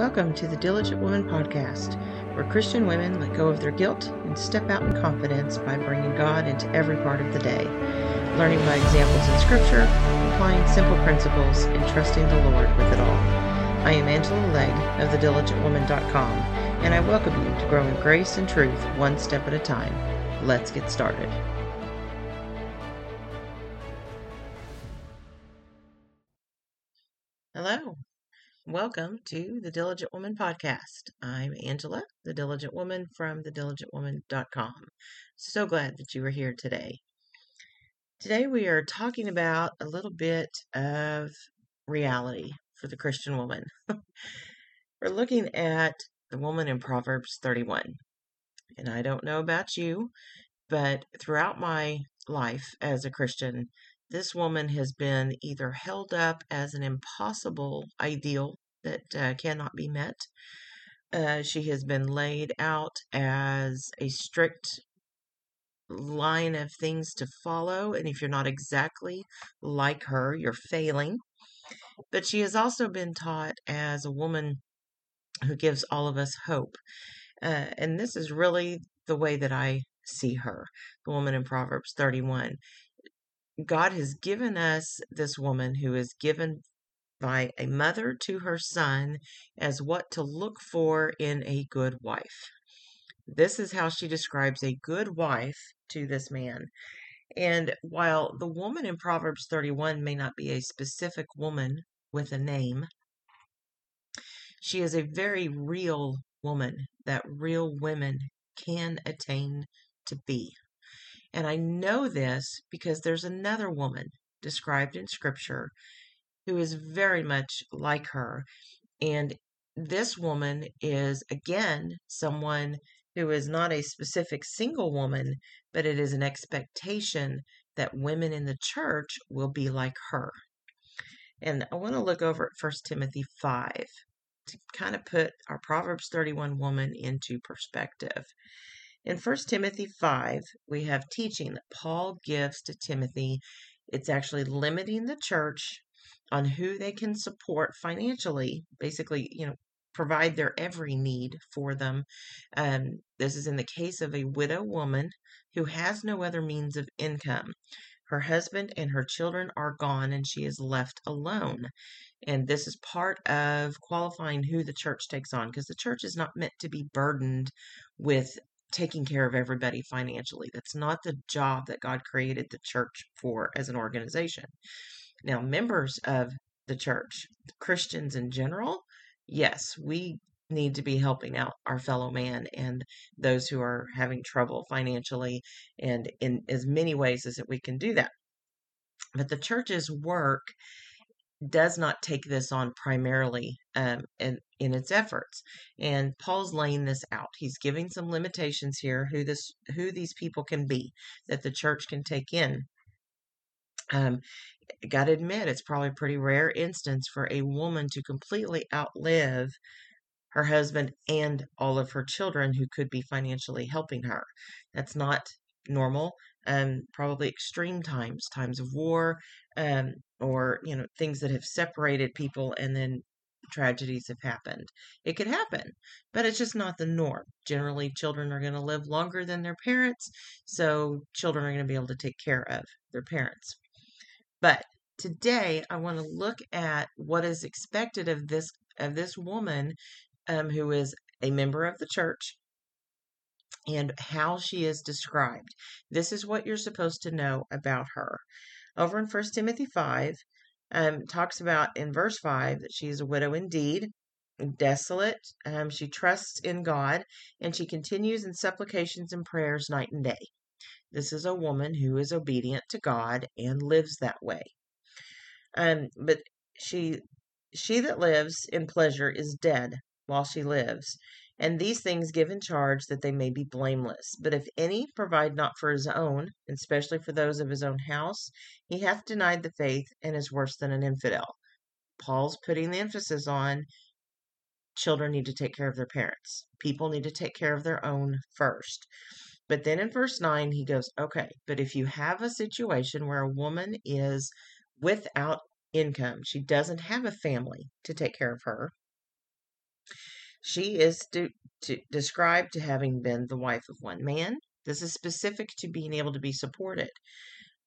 Welcome to the Diligent Woman Podcast, where Christian women let go of their guilt and step out in confidence by bringing God into every part of the day, learning by examples in Scripture, applying simple principles, and trusting the Lord with it all. I am Angela Legg of thediligentwoman.com, and I welcome you to grow in grace and truth one step at a time. Let's get started. Welcome to the Diligent Woman podcast. I'm Angela, the Diligent Woman from thediligentwoman.com. So glad that you are here today. Today we are talking about a little bit of reality for the Christian woman. We're looking at the woman in Proverbs 31. And I don't know about you, but throughout my life as a Christian, this woman has been either held up as an impossible ideal that uh, cannot be met. Uh, she has been laid out as a strict line of things to follow, and if you're not exactly like her, you're failing. But she has also been taught as a woman who gives all of us hope. Uh, and this is really the way that I see her, the woman in Proverbs 31. God has given us this woman who is given by a mother to her son as what to look for in a good wife. This is how she describes a good wife to this man. And while the woman in Proverbs 31 may not be a specific woman with a name, she is a very real woman that real women can attain to be. And I know this because there's another woman described in Scripture who is very much like her. And this woman is, again, someone who is not a specific single woman, but it is an expectation that women in the church will be like her. And I want to look over at 1 Timothy 5 to kind of put our Proverbs 31 woman into perspective. In 1 Timothy 5, we have teaching that Paul gives to Timothy. It's actually limiting the church on who they can support financially, basically, you know, provide their every need for them. Um, this is in the case of a widow woman who has no other means of income. Her husband and her children are gone, and she is left alone. And this is part of qualifying who the church takes on because the church is not meant to be burdened with taking care of everybody financially. That's not the job that God created the church for as an organization. Now, members of the church, Christians in general, yes, we need to be helping out our fellow man and those who are having trouble financially and in as many ways as that we can do that. But the church's work does not take this on primarily um, in, in its efforts. And Paul's laying this out. He's giving some limitations here who this who these people can be that the church can take in. Um, got to admit, it's probably a pretty rare instance for a woman to completely outlive her husband and all of her children who could be financially helping her. That's not normal. Um, probably extreme times, times of war, um, or you know things that have separated people, and then tragedies have happened. It could happen, but it's just not the norm. Generally, children are going to live longer than their parents, so children are going to be able to take care of their parents. But today I want to look at what is expected of this of this woman um, who is a member of the church and how she is described. This is what you're supposed to know about her. Over in 1 Timothy 5, um, talks about in verse 5 that she is a widow indeed, desolate. Um, she trusts in God, and she continues in supplications and prayers night and day. This is a woman who is obedient to God and lives that way. Um, but she she that lives in pleasure is dead while she lives, and these things give in charge that they may be blameless. But if any provide not for his own, and especially for those of his own house, he hath denied the faith and is worse than an infidel. Paul's putting the emphasis on children need to take care of their parents. People need to take care of their own first. But then in verse 9, he goes, okay, but if you have a situation where a woman is without income, she doesn't have a family to take care of her, She is to, to, described to having been the wife of one man. This is specific to being able to be supported.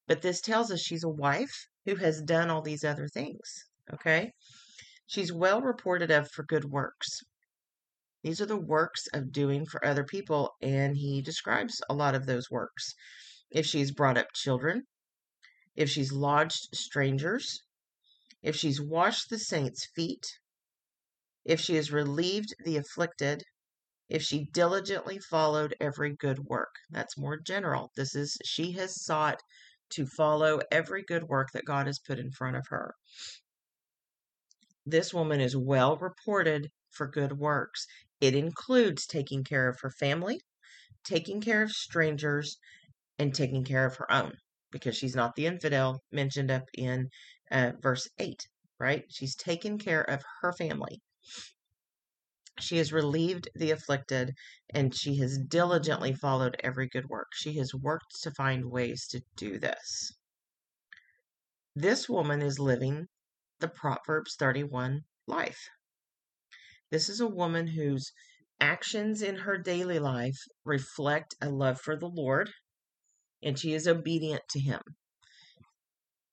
But this tells us she's a wife who has done all these other things. Okay? She's well reported of for good works. These are the works of doing for other people, and he describes a lot of those works. If she's brought up children, if she's lodged strangers, if she's washed the saints' feet, if she has relieved the afflicted, if she diligently followed every good work. That's more general. This is, she has sought to follow every good work that God has put in front of her. This woman is well reported for good works. It includes taking care of her family, taking care of strangers, and taking care of her own because she's not the infidel mentioned up in uh, verse 8, right? She's taken care of her family. She has relieved the afflicted, and she has diligently followed every good work. She has worked to find ways to do this. This woman is living the Proverbs 31 life. This is a woman whose actions in her daily life reflect a love for the Lord, and she is obedient to Him.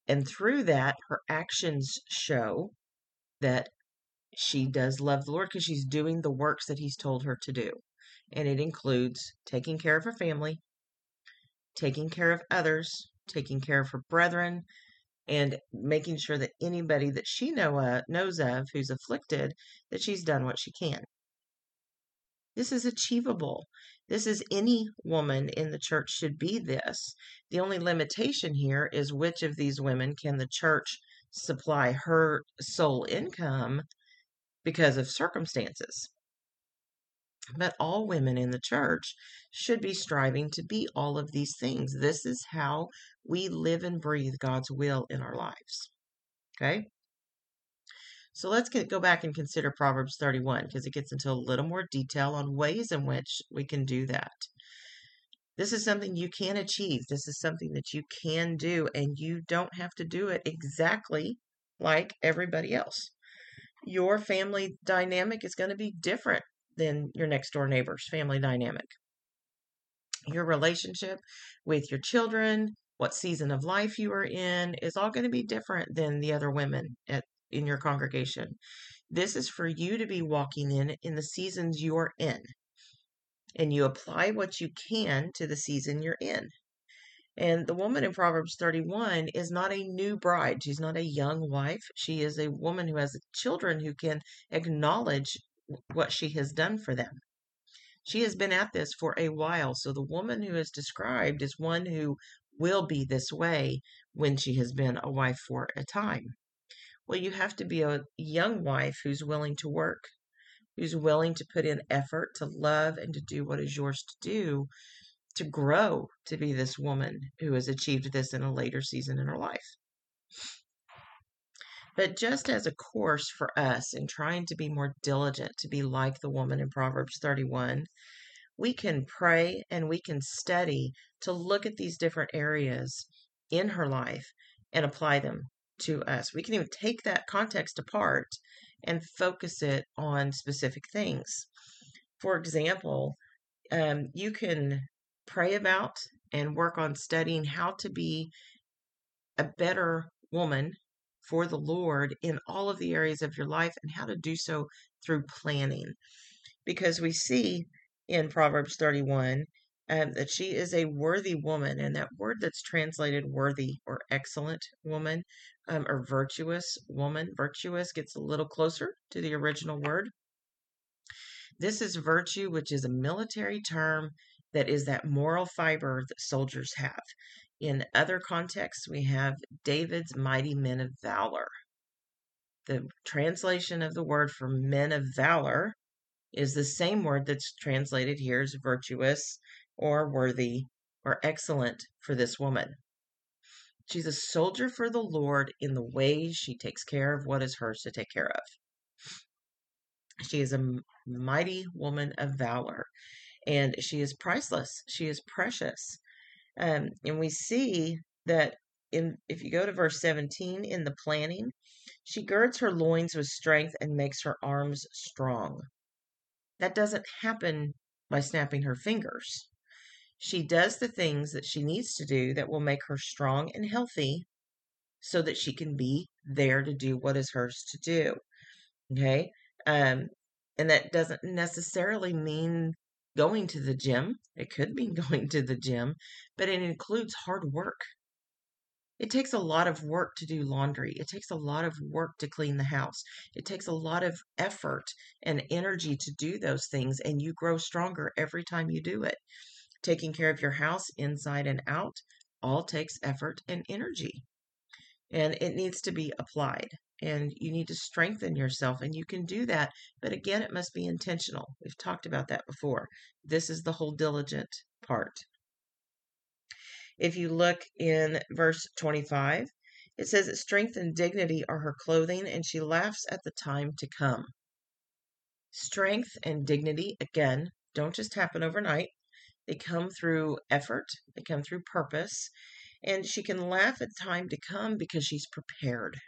And through that, her actions show that she does love the Lord because she's doing the works that He's told her to do. And it includes taking care of her family, taking care of others, taking care of her brethren, and making sure that anybody that she know uh, knows of who's afflicted, that she's done what she can. This is achievable. This is any woman in the church should be this. The only limitation here is which of these women can the church supply her sole income because of circumstances. But all women in the church should be striving to be all of these things. This is how we live and breathe God's will in our lives. Okay? So let's get, go back and consider Proverbs 31 because it gets into a little more detail on ways in which we can do that. This is something you can achieve. This is something that you can do, and you don't have to do it exactly like everybody else. Your family dynamic is going to be different than your next door neighbor's family dynamic. Your relationship with your children, what season of life you are in, is all going to be different than the other women at in your congregation. This is for you to be walking in in the seasons you're in. And you apply what you can to the season you're in. And the woman in Proverbs 31 is not a new bride. She's not a young wife. She is a woman who has children who can acknowledge what she has done for them. She has been at this for a while. So the woman who is described is one who will be this way when she has been a wife for a time. Well, you have to be a young wife who's willing to work, who's willing to put in effort to love and to do what is yours to do to grow to be this woman who has achieved this in a later season in her life. But just as a course for us in trying to be more diligent to be like the woman in Proverbs 31, we can pray and we can study to look at these different areas in her life and apply them to us. We can even take that context apart and focus it on specific things. For example, um, you can pray about and work on studying how to be a better woman for the Lord in all of the areas of your life and how to do so through planning. Because we see in Proverbs 31 um, that she is a worthy woman, and that word that's translated worthy or excellent woman um, or virtuous woman. Virtuous gets a little closer to the original word. This is virtue, which is a military term that is that moral fiber that soldiers have. In other contexts, we have David's mighty men of valor. The translation of the word for men of valor is the same word that's translated here as virtuous or worthy or excellent for this woman. She's a soldier for the Lord in the ways she takes care of what is hers to take care of. She is a mighty woman of valor, and she is priceless. She is precious. Um, and we see that in if you go to verse 17 in the planning, she girds her loins with strength and makes her arms strong. that doesn't happen by snapping her fingers. She does the things that she needs to do that will make her strong and healthy so that she can be there to do what is hers to do. Okay. Um, and that doesn't necessarily mean going to the gym. It could mean going to the gym, but it includes hard work. It takes a lot of work to do laundry. It takes a lot of work to clean the house. It takes a lot of effort and energy to do those things, and you grow stronger every time you do it. Taking care of your house inside and out all takes effort and energy, and it needs to be applied. And you need to strengthen yourself, and you can do that. But again, it must be intentional. We've talked about that before. This is the whole diligent part. If you look in verse 25, it says that strength and dignity are her clothing, and she laughs at the time to come. Strength and dignity, again, don't just happen overnight. They come through effort, they come through purpose, and she can laugh at time to come because she's prepared.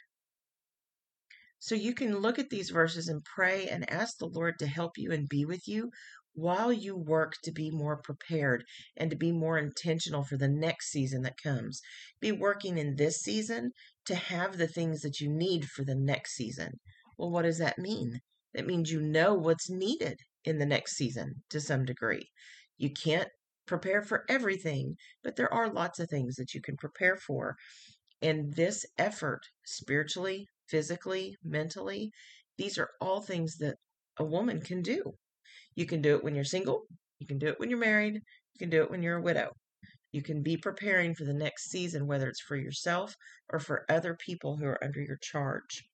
So you can look at these verses and pray and ask the Lord to help you and be with you while you work to be more prepared and to be more intentional for the next season that comes. Be working in this season to have the things that you need for the next season. Well, what does that mean? That means you know what's needed in the next season to some degree. You can't prepare for everything, but there are lots of things that you can prepare for. And this effort, spiritually, physically, mentally, these are all things that a woman can do. You can do it when you're single. You can do it when you're married. You can do it when you're a widow. You can be preparing for the next season, whether it's for yourself or for other people who are under your charge.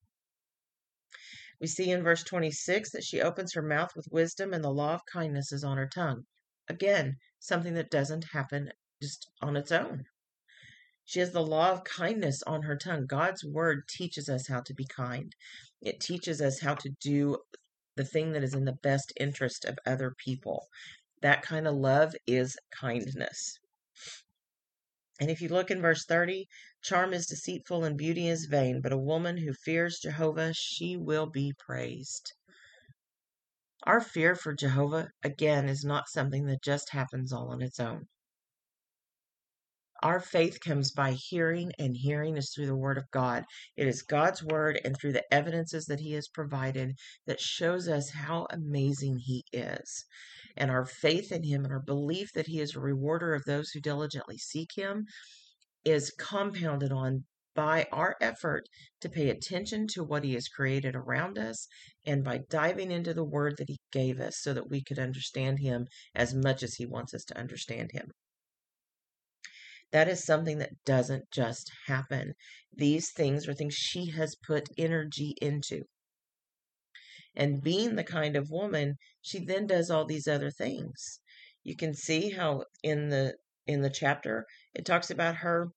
We see in verse 26 that she opens her mouth with wisdom and the law of kindness is on her tongue. Again, something that doesn't happen just on its own. She has the law of kindness on her tongue. God's word teaches us how to be kind. It teaches us how to do the thing that is in the best interest of other people. That kind of love is kindness. And if you look in verse 30, charm is deceitful and beauty is vain, but a woman who fears Jehovah, she will be praised. Our fear for Jehovah, again, is not something that just happens all on its own. Our faith comes by hearing, and hearing is through the Word of God. It is God's Word and through the evidences that He has provided that shows us how amazing He is. And our faith in Him and our belief that He is a rewarder of those who diligently seek Him is compounded on by our effort to pay attention to what He has created around us and by diving into the Word that He gave us so that we could understand Him as much as He wants us to understand Him. That is something that doesn't just happen. These things are things she has put energy into. And being the kind of woman, she then does all these other things. You can see how in the in the chapter it talks about her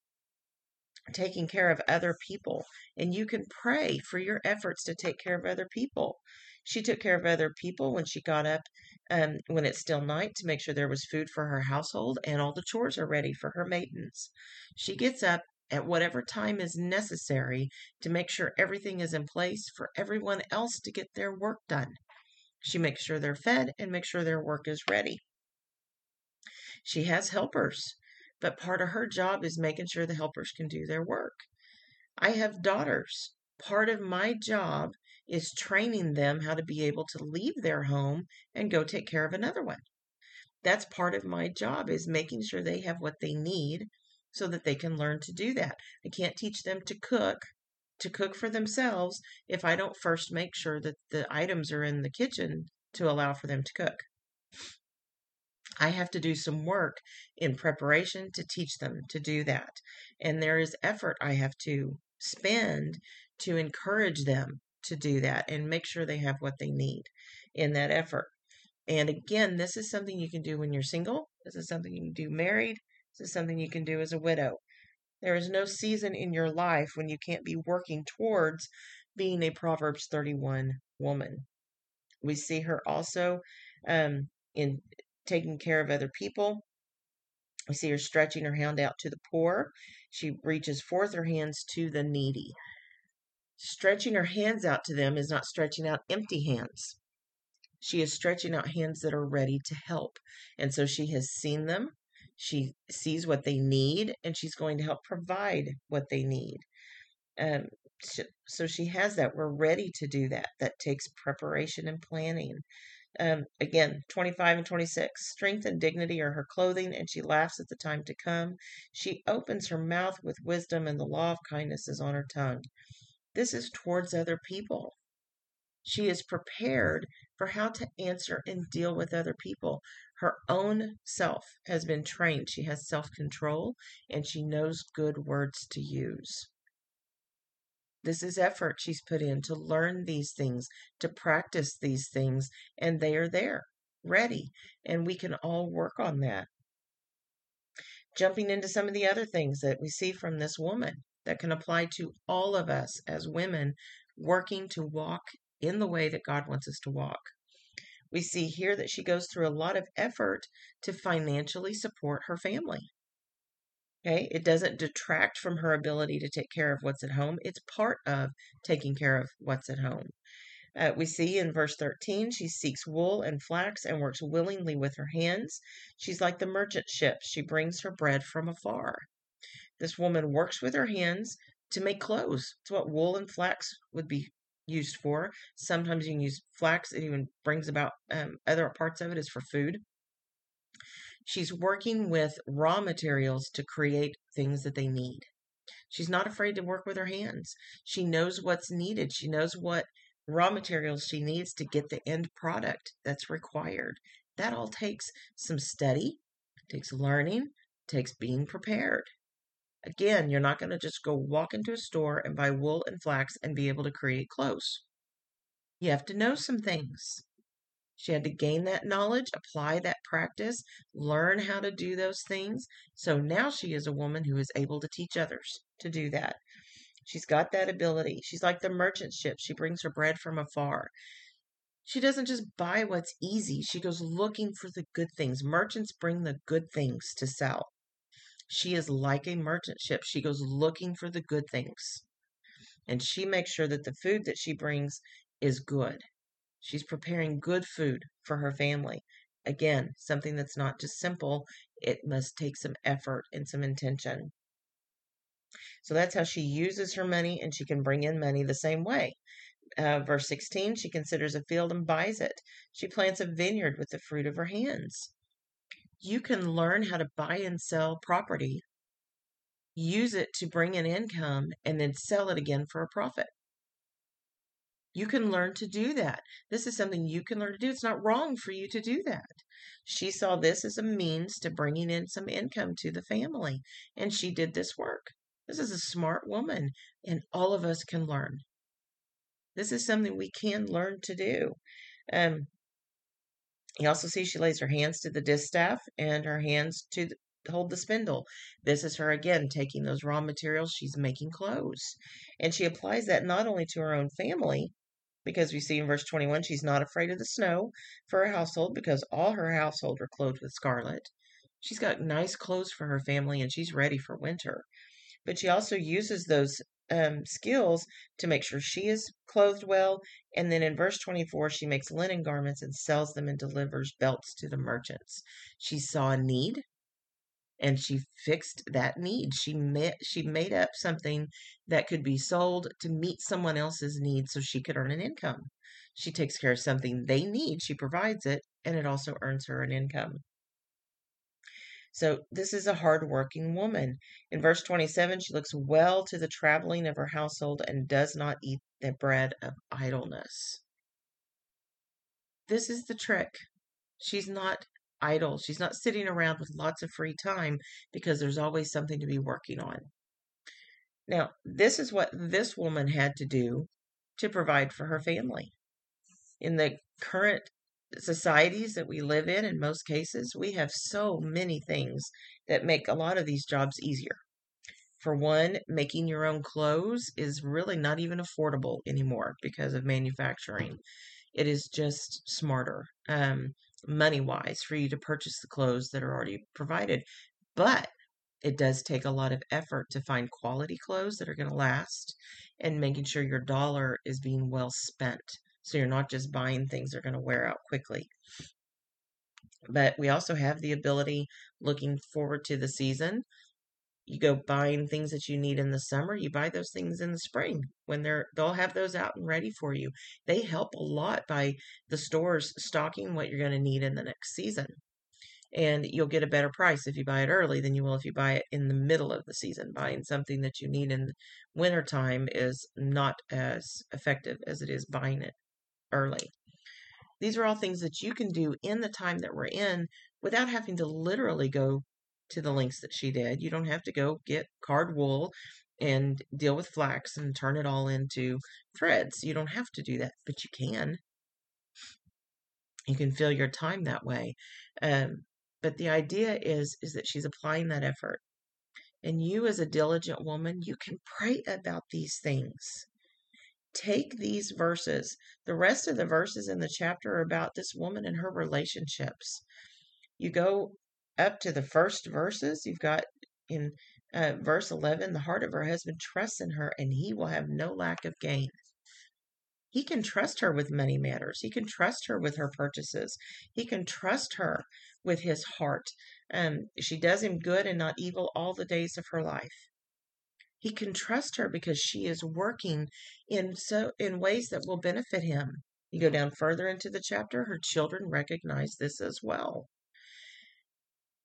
taking care of other people and you can pray for your efforts to take care of other people she took care of other people when she got up um, when it's still night to make sure there was food for her household and all the chores are ready for her maidens. She gets up at whatever time is necessary to make sure everything is in place for everyone else to get their work done. She makes sure they're fed and makes sure their work is ready. She has helpers, but part of her job is making sure the helpers can do their work. I have daughters. Part of my job is training them how to be able to leave their home and go take care of another one. That's part of my job is making sure they have what they need so that they can learn to do that. I can't teach them to cook to cook for themselves if I don't first make sure that the items are in the kitchen to allow for them to cook. I have to do some work in preparation to teach them to do that. And there is effort I have to spend to encourage them to do that and make sure they have what they need in that effort. And again, this is something you can do when you're single. This is something you can do married. This is something you can do as a widow. There is no season in your life when you can't be working towards being a Proverbs 31 woman. We see her also um, in taking care of other people. We see her stretching her hand out to the poor. She reaches forth her hands to the needy. Stretching her hands out to them is not stretching out empty hands. She is stretching out hands that are ready to help. And so she has seen them. She sees what they need and she's going to help provide what they need. Um, so she has that. We're ready to do that. That takes preparation and planning. Um, again, 25 and 26. Strength and dignity are her clothing, and she laughs at the time to come. She opens her mouth with wisdom, and the law of kindness is on her tongue. This is towards other people. She is prepared for how to answer and deal with other people. Her own self has been trained. She has self control and she knows good words to use. This is effort she's put in to learn these things, to practice these things, and they are there, ready. And we can all work on that. Jumping into some of the other things that we see from this woman that can apply to all of us as women working to walk in the way that God wants us to walk. We see here that she goes through a lot of effort to financially support her family. Okay, it doesn't detract from her ability to take care of what's at home. It's part of taking care of what's at home. Uh, we see in verse 13, she seeks wool and flax and works willingly with her hands. She's like the merchant ship. She brings her bread from afar. This woman works with her hands to make clothes. It's what wool and flax would be used for. Sometimes you can use flax. It even brings about um, other parts of it is for food. She's working with raw materials to create things that they need. She's not afraid to work with her hands. She knows what's needed. She knows what raw materials she needs to get the end product that's required. That all takes some study, takes learning, takes being prepared. Again, you're not going to just go walk into a store and buy wool and flax and be able to create clothes. You have to know some things. She had to gain that knowledge, apply that practice, learn how to do those things. So now she is a woman who is able to teach others to do that. She's got that ability. She's like the merchant ship. She brings her bread from afar. She doesn't just buy what's easy, she goes looking for the good things. Merchants bring the good things to sell. She is like a merchant ship. She goes looking for the good things. And she makes sure that the food that she brings is good. She's preparing good food for her family. Again, something that's not just simple, it must take some effort and some intention. So that's how she uses her money, and she can bring in money the same way. Uh, verse 16, she considers a field and buys it. She plants a vineyard with the fruit of her hands. You can learn how to buy and sell property, use it to bring in income, and then sell it again for a profit. You can learn to do that. This is something you can learn to do. It's not wrong for you to do that. She saw this as a means to bringing in some income to the family, and she did this work. This is a smart woman, and all of us can learn. This is something we can learn to do. Um, you also see she lays her hands to the distaff and her hands to the, hold the spindle. This is her again taking those raw materials. She's making clothes. And she applies that not only to her own family, because we see in verse 21 she's not afraid of the snow for her household because all her household are clothed with scarlet. She's got nice clothes for her family and she's ready for winter. But she also uses those um, skills to make sure she is clothed well. And then in verse 24, she makes linen garments and sells them and delivers belts to the merchants. She saw a need and she fixed that need. She met, she made up something that could be sold to meet someone else's needs so she could earn an income. She takes care of something they need, she provides it, and it also earns her an income. So this is a hardworking woman. In verse 27, she looks well to the traveling of her household and does not eat the bread of idleness. This is the trick. She's not idle. She's not sitting around with lots of free time because there's always something to be working on. Now, this is what this woman had to do to provide for her family. In the current societies that we live in, in most cases, we have so many things that make a lot of these jobs easier. For one, making your own clothes is really not even affordable anymore because of manufacturing. It is just smarter. Um, money wise for you to purchase the clothes that are already provided. But it does take a lot of effort to find quality clothes that are going to last and making sure your dollar is being well spent So you're not just buying things that are going to wear out quickly. But we also have the ability looking forward to the season. You go buying things that you need in the summer, you buy those things in the spring when they're they'll have those out and ready for you. They help a lot by the stores stocking what you're going to need in the next season. And you'll get a better price if you buy it early than you will if you buy it in the middle of the season. Buying something that you need in wintertime is not as effective as it is buying it early. These are all things that you can do in the time that we're in without having to literally go to the lengths that she did. You don't have to go get card wool and deal with flax and turn it all into threads. You don't have to do that, but you can. You can fill your time that way. Um, but the idea is is that she's applying that effort. And you as a diligent woman, you can pray about these things take these verses. The rest of the verses in the chapter are about this woman and her relationships. You go up to the first verses, you've got in uh, verse 11 the heart of her husband trusts in her, and he will have no lack of gain. He can trust her with money matters. He can trust her with her purchases. He can trust her with his heart. Um, she does him good and not evil all the days of her life. He can trust her because she is working in so in ways that will benefit him. You go down further into the chapter, her children recognize this as well.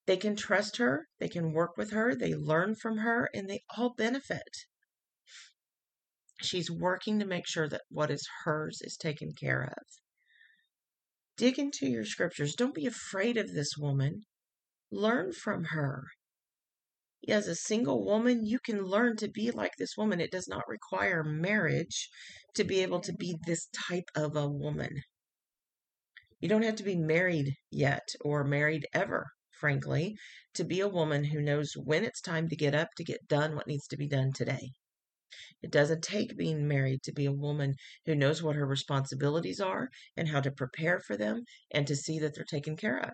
They can trust her, they can work with her, they learn from her, and they all benefit. She's working to make sure that what is hers is taken care of. Dig into your scriptures. Don't be afraid of this woman. Learn from her as a single woman, you can learn to be like this woman. It does not require marriage to be able to be this type of a woman. You don't have to be married yet or married ever, frankly, to be a woman who knows when it's time to get up to get done what needs to be done today. It doesn't take being married to be a woman who knows what her responsibilities are and how to prepare for them and to see that they're taken care of.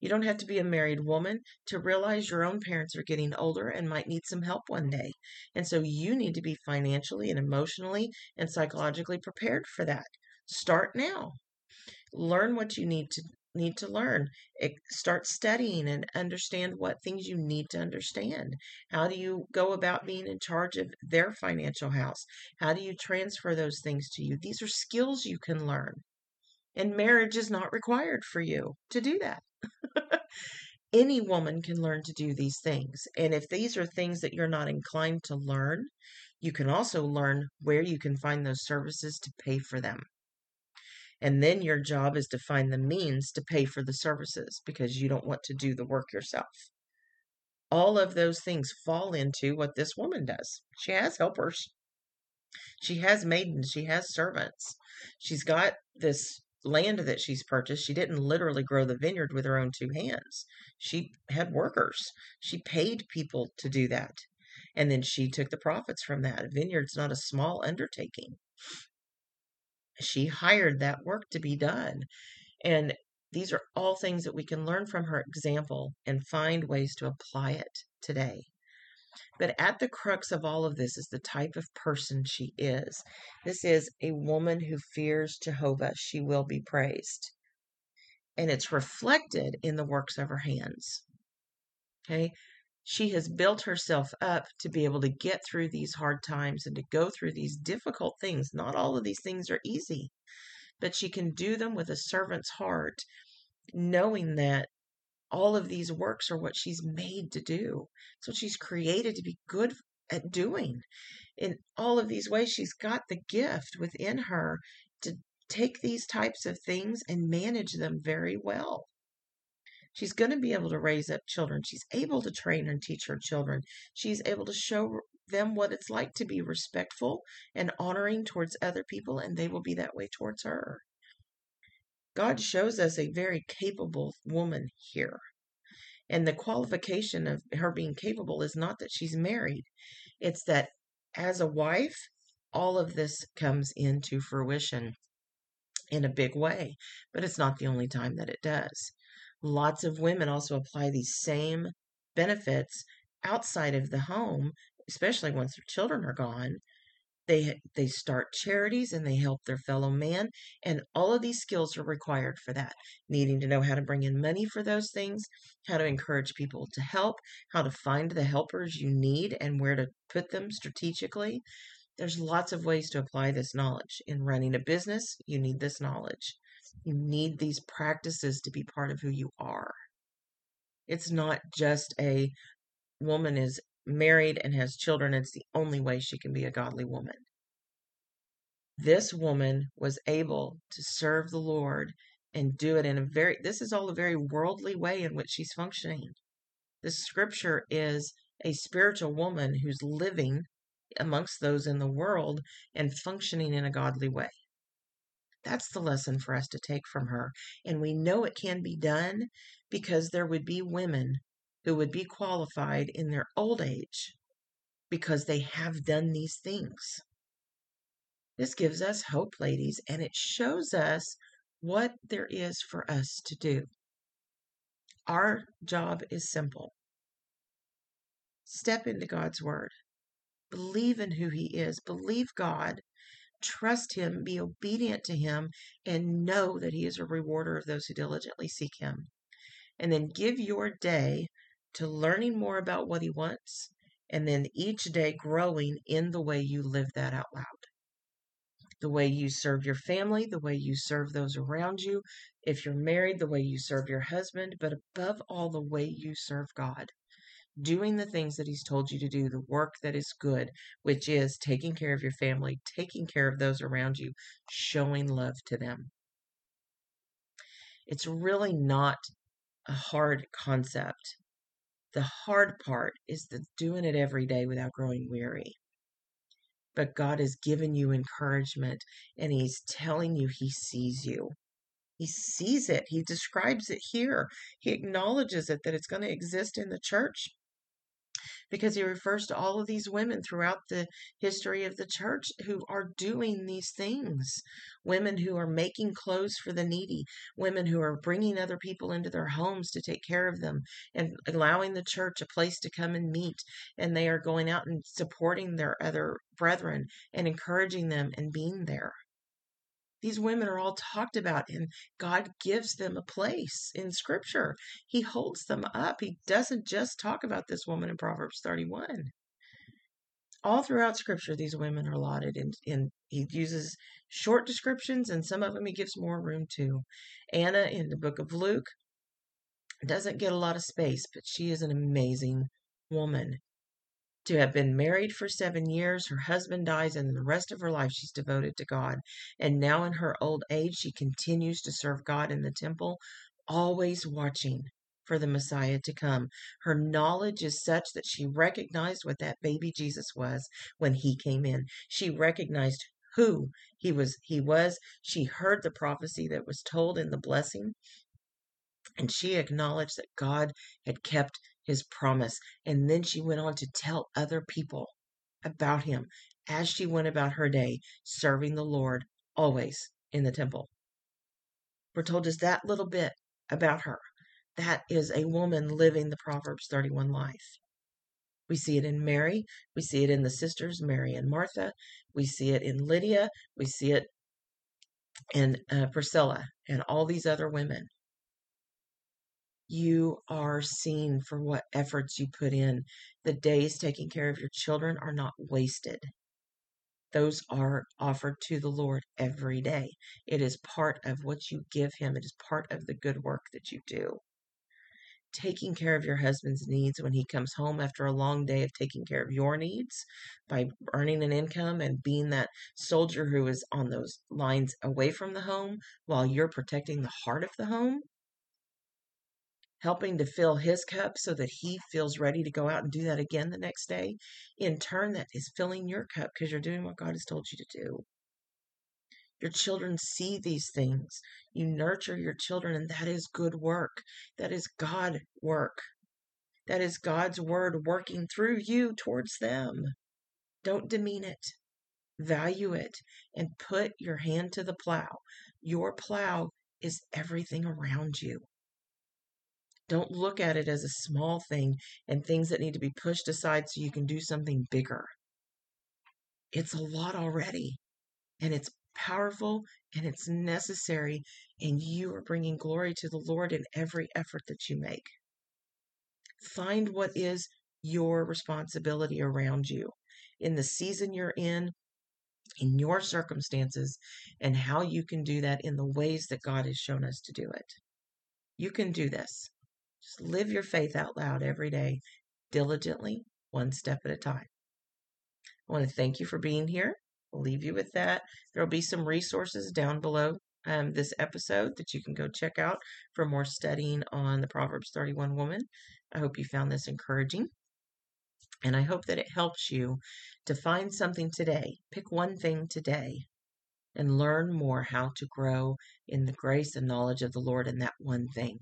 You don't have to be a married woman to realize your own parents are getting older and might need some help one day. And so you need to be financially and emotionally and psychologically prepared for that. Start now. Learn what you need to need to learn. Eh, start studying and understand what things you need to understand. How do you go about being in charge of their financial house? How do you transfer those things to you? These are skills you can learn. And marriage is not required for you to do that. Any woman can learn to do these things. And if these are things that you're not inclined to learn, you can also learn where you can find those services to pay for them. And then your job is to find the means to pay for the services because you don't want to do the work yourself. All of those things fall into what this woman does. She has helpers. She has maidens. She has servants. She's got this land that she's purchased, she didn't literally grow the vineyard with her own two hands. She had workers. She paid people to do that. And then she took the profits from that. A vineyard's not a small undertaking. She hired that work to be done. And these are all things that we can learn from her example and find ways to apply it today. But at the crux of all of this is the type of person she is. This is a woman who fears Jehovah. She will be praised. And it's reflected in the works of her hands. Okay. She has built herself up to be able to get through these hard times and to go through these difficult things. Not all of these things are easy, but she can do them with a servant's heart, knowing that all of these works are what she's made to do. What she's created to be good at doing. In all of these ways, she's got the gift within her to take these types of things and manage them very well. She's going to be able to raise up children. She's able to train and teach her children. She's able to show them what it's like to be respectful and honoring towards other people, and they will be that way towards her. God shows us a very capable woman here. And the qualification of her being capable is not that she's married, it's that as a wife, all of this comes into fruition in a big way. But it's not the only time that it does. Lots of women also apply these same benefits outside of the home, especially once their children are gone, They they start charities and they help their fellow man, and all of these skills are required for that. Needing to know how to bring in money for those things, how to encourage people to help, how to find the helpers you need and where to put them strategically. There's lots of ways to apply this knowledge. In running a business, you need this knowledge. You need these practices to be part of who you are. It's not just a woman is married and has children. It's the only way she can be a godly woman. This woman was able to serve the Lord and do it in a very, this is all a very worldly way in which she's functioning. This scripture is a spiritual woman who's living amongst those in the world and functioning in a godly way. That's the lesson for us to take from her. And we know it can be done because there would be women who would be qualified in their old age because they have done these things. This gives us hope, ladies, and it shows us what there is for us to do. Our job is simple step into God's Word, believe in who He is, believe God, trust Him, be obedient to Him, and know that He is a rewarder of those who diligently seek Him. And then give your day to learning more about what He wants, and then each day growing in the way you live that out loud. The way you serve your family, the way you serve those around you. If you're married, the way you serve your husband, but above all, the way you serve God doing the things that he's told you to do, the work that is good, which is taking care of your family, taking care of those around you, showing love to them. It's really not a hard concept. The hard part is the doing it every day without growing weary. But God has given you encouragement and He's telling you He sees you. He sees it. He describes it here. He acknowledges it that it's going to exist in the church because he refers to all of these women throughout the history of the church who are doing these things. Women who are making clothes for the needy, women who are bringing other people into their homes to take care of them and allowing the church a place to come and meet. And they are going out and supporting their other brethren and encouraging them and being there. These women are all talked about, and God gives them a place in Scripture. He holds them up. He doesn't just talk about this woman in Proverbs 31. All throughout Scripture, these women are lauded, and, and he uses short descriptions, and some of them he gives more room to. Anna in the book of Luke doesn't get a lot of space, but she is an amazing woman to have been married for seven years. Her husband dies, and the rest of her life she's devoted to God. And now, in her old age, she continues to serve God in the temple, always watching for the Messiah to come. Her knowledge is such that she recognized what that baby Jesus was when he came in. She recognized who he was he was she heard the prophecy that was told in the blessing and she acknowledged that God had kept his promise. And then she went on to tell other people about him as she went about her day, serving the Lord always in the temple. We're told just that little bit about her. That is a woman living the Proverbs 31 life. We see it in Mary. We see it in the sisters, Mary and Martha. We see it in Lydia. We see it in uh, Priscilla and all these other women you are seen for what efforts you put in. The days taking care of your children are not wasted. Those are offered to the Lord every day. It is part of what you give Him, it is part of the good work that you do. Taking care of your husband's needs when he comes home after a long day of taking care of your needs by earning an income and being that soldier who is on those lines away from the home while you're protecting the heart of the home helping to fill his cup so that he feels ready to go out and do that again the next day. In turn, that is filling your cup because you're doing what God has told you to do. Your children see these things. You nurture your children, and that is good work. That is God work. That is God's word working through you towards them. Don't demean it. Value it and put your hand to the plow. Your plow is everything around you. Don't look at it as a small thing and things that need to be pushed aside so you can do something bigger. It's a lot already, and it's powerful and it's necessary, and you are bringing glory to the Lord in every effort that you make. Find what is your responsibility around you in the season you're in, in your circumstances, and how you can do that in the ways that God has shown us to do it. You can do this. Just live your faith out loud every day, diligently, one step at a time. I want to thank you for being here. I'll leave you with that. There will be some resources down below um, this episode that you can go check out for more studying on the Proverbs 31 woman. I hope you found this encouraging. And I hope that it helps you to find something today. Pick one thing today and learn more how to grow in the grace and knowledge of the Lord in that one thing.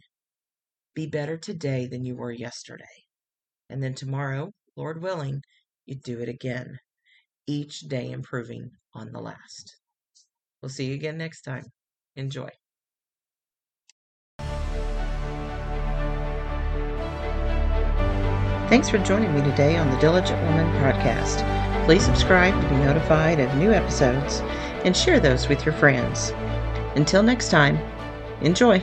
Be better today than you were yesterday. And then tomorrow, Lord willing, you do it again, each day improving on the last. We'll see you again next time. Enjoy. Thanks for joining me today on the Diligent Woman podcast. Please subscribe to be notified of new episodes and share those with your friends. Until next time, enjoy.